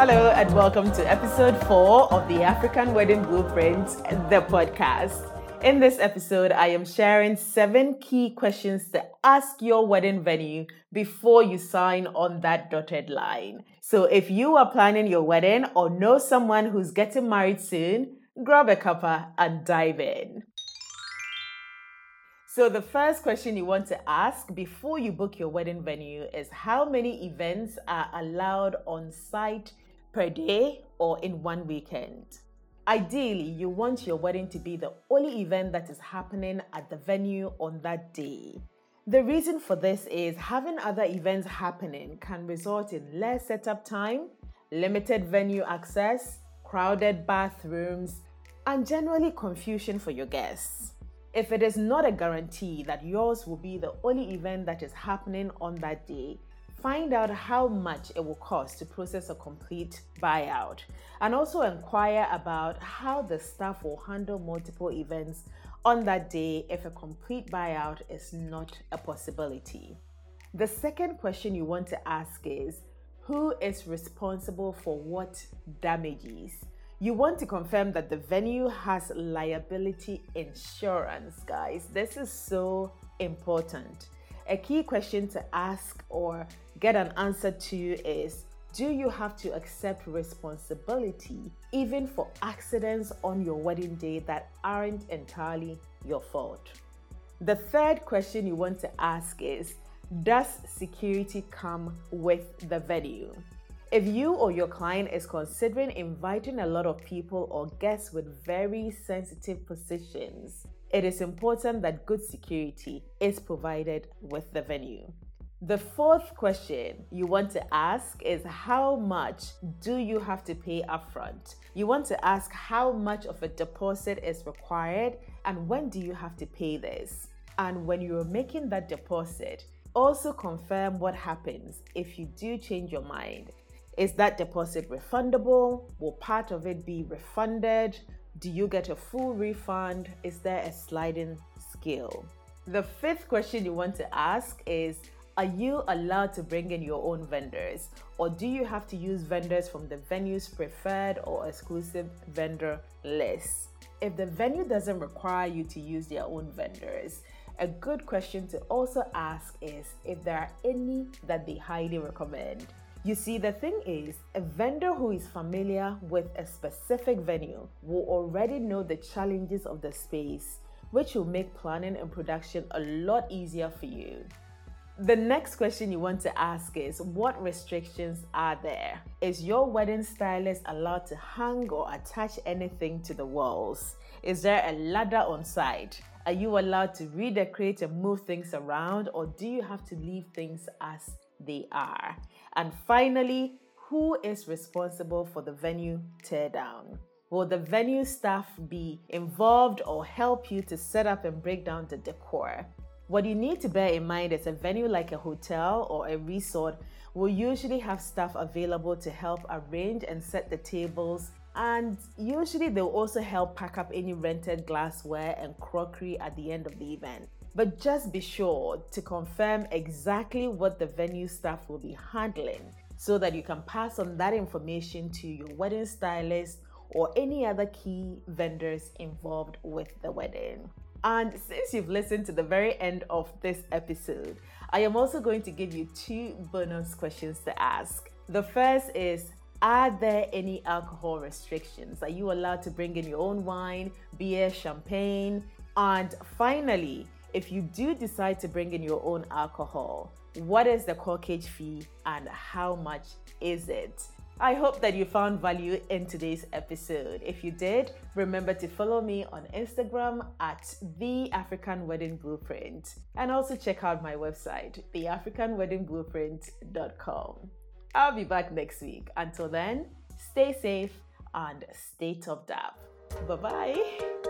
Hello, and welcome to episode four of the African Wedding Blueprint, the podcast. In this episode, I am sharing seven key questions to ask your wedding venue before you sign on that dotted line. So, if you are planning your wedding or know someone who's getting married soon, grab a cuppa and dive in. So, the first question you want to ask before you book your wedding venue is how many events are allowed on site per day or in one weekend? Ideally, you want your wedding to be the only event that is happening at the venue on that day. The reason for this is having other events happening can result in less setup time, limited venue access, crowded bathrooms, and generally confusion for your guests. If it is not a guarantee that yours will be the only event that is happening on that day, Find out how much it will cost to process a complete buyout and also inquire about how the staff will handle multiple events on that day if a complete buyout is not a possibility. The second question you want to ask is who is responsible for what damages? You want to confirm that the venue has liability insurance, guys. This is so important. A key question to ask or get an answer to is do you have to accept responsibility even for accidents on your wedding day that aren't entirely your fault? The third question you want to ask is Does security come with the venue? If you or your client is considering inviting a lot of people or guests with very sensitive positions, it is important that good security is provided with the venue. The fourth question you want to ask is how much do you have to pay upfront? You want to ask how much of a deposit is required and when do you have to pay this? And when you're making that deposit, also confirm what happens if you do change your mind. Is that deposit refundable? Will part of it be refunded? Do you get a full refund? Is there a sliding scale? The fifth question you want to ask is Are you allowed to bring in your own vendors? Or do you have to use vendors from the venue's preferred or exclusive vendor list? If the venue doesn't require you to use their own vendors, a good question to also ask is if there are any that they highly recommend. You see, the thing is, a vendor who is familiar with a specific venue will already know the challenges of the space, which will make planning and production a lot easier for you. The next question you want to ask is What restrictions are there? Is your wedding stylist allowed to hang or attach anything to the walls? Is there a ladder on site? Are you allowed to redecorate and move things around, or do you have to leave things as they are? And finally, who is responsible for the venue teardown? Will the venue staff be involved or help you to set up and break down the decor? What you need to bear in mind is a venue like a hotel or a resort will usually have staff available to help arrange and set the tables, and usually they'll also help pack up any rented glassware and crockery at the end of the event. But just be sure to confirm exactly what the venue staff will be handling so that you can pass on that information to your wedding stylist or any other key vendors involved with the wedding. And since you've listened to the very end of this episode, I am also going to give you two bonus questions to ask. The first is Are there any alcohol restrictions? Are you allowed to bring in your own wine, beer, champagne? And finally, if you do decide to bring in your own alcohol, what is the corkage fee and how much is it? I hope that you found value in today's episode. If you did, remember to follow me on Instagram at The African Wedding Blueprint and also check out my website, theafricanweddingblueprint.com. I'll be back next week. Until then, stay safe and stay topped up. Bye bye.